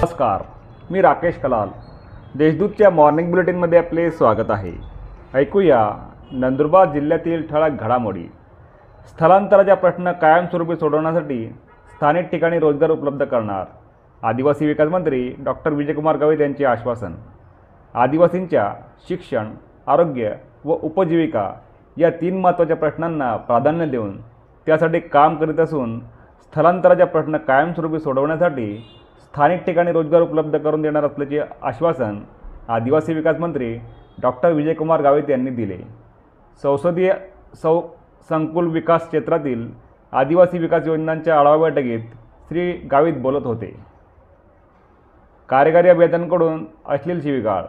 नमस्कार मी राकेश कलाल. देशदूतच्या मॉर्निंग बुलेटिनमध्ये आपले स्वागत आहे. ऐकूया नंदुरबार जिल्ह्यातील ठळक घडामोडी. स्थलांतराचा प्रश्न कायमस्वरूपी सोडवण्यासाठी स्थानिक ठिकाणी रोजगार उपलब्ध करणार आदिवासी विकास मंत्री डॉक्टर विजयकुमार गावित यांचे आश्वासन. आदिवासींच्या शिक्षण आरोग्य व उपजीविका या तीन महत्त्वाच्या प्रश्नांना प्राधान्य देऊन त्यासाठी काम करीत असून स्थलांतराचा प्रश्न कायमस्वरूपी सोडवण्यासाठी स्थानिक ठिकाणी रोजगार उपलब्ध करून देणार असल्याचे आश्वासन आदिवासी विकास मंत्री डॉक्टर विजयकुमार गावित यांनी दिले. संसदीय सौ संकुल विकास क्षेत्रातील आदिवासी विकास योजनांच्या आढावा बैठकीत श्री गावित बोलत होते. कार्यकारी अभियंत्यांकडून अश्लील शिविकाळ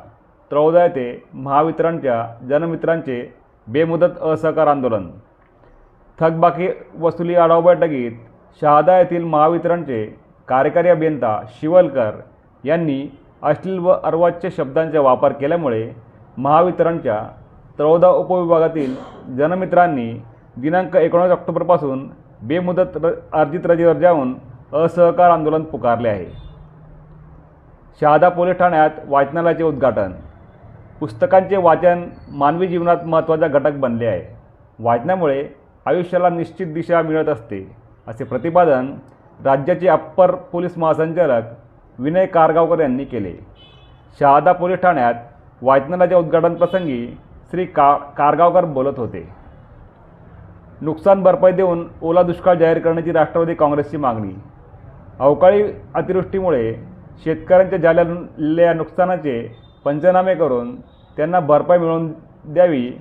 त्रौदा येथे महावितरणच्या जनमित्रांचे बेमुदत असहकार आंदोलन थकबाकी वसुली आढावा बैठकीत शहादा येथील महावितरणचे कार्यकारी अभियंता शिवलकर यांनी अश्लील व अर्वाच्य शब्दांचा वापर केल्यामुळे महावितरणच्या चौदा उपविभागातील जनमित्रांनी दिनांक एकोणीस ऑक्टोबरपासून बेमुदत र अर्जित रजेवर जाऊन असहकार आंदोलन पुकारले आहे. शहादा पोलीस ठाण्यात वाचनालयाचे उद्घाटन. पुस्तकांचे वाचन मानवी जीवनात महत्त्वाचा घटक बनले आहे. वाचनामुळे आयुष्याला निश्चित दिशा मिळत असते असे प्रतिपादन राज्याचे अप्पर पोलीस महासंचालक विनय कारगावकर यांनी केले. शहादा पोलीस ठाण्यात वाचनालयाच्या उद्घाटनप्रसंगी श्री का कारगावकर बोलत होते. नुकसान भरपाई देऊन ओला दुष्काळ जाहीर करण्याची राष्ट्रवादी काँग्रेसची मागणी. अवकाळी अतिवृष्टीमुळे शेतकऱ्यांच्या झालेल्या नुकसानाचे पंचनामे करून त्यांना भरपाई मिळवून द्यावी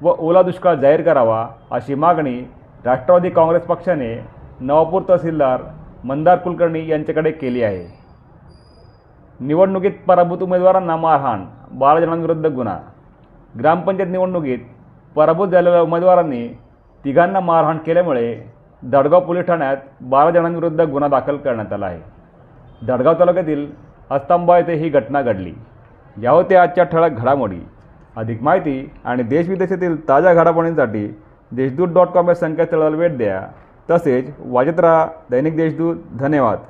व ओला दुष्काळ जाहीर करावा अशी मागणी राष्ट्रवादी काँग्रेस पक्षाने नवापूर तहसीलदार मंदार कुलकर्णी यांच्याकडे केली आहे. निवडणुकीत पराभूत उमेदवारांना मारहाण बारा जणांविरुद्ध गुन्हा. ग्रामपंचायत निवडणुकीत पराभूत झालेल्या उमेदवारांनी तिघांना मारहाण केल्यामुळे दडगाव पोलीस ठाण्यात बारा जणांविरुद्ध गुन्हा दाखल करण्यात आला आहे. दडगाव तालुक्यातील अस्तंबा येथे ही घटना घडली. या होत्या आजच्या ठळक घडामोडी अधिक माहिती आणि देशविदेशातील ताज्या घडामोडींसाठी देशदूत डॉट कॉम या संकेतस्थळाला भेट द्या. तसेच वाजत राहा दैनिक देशदूत धन्यवाद.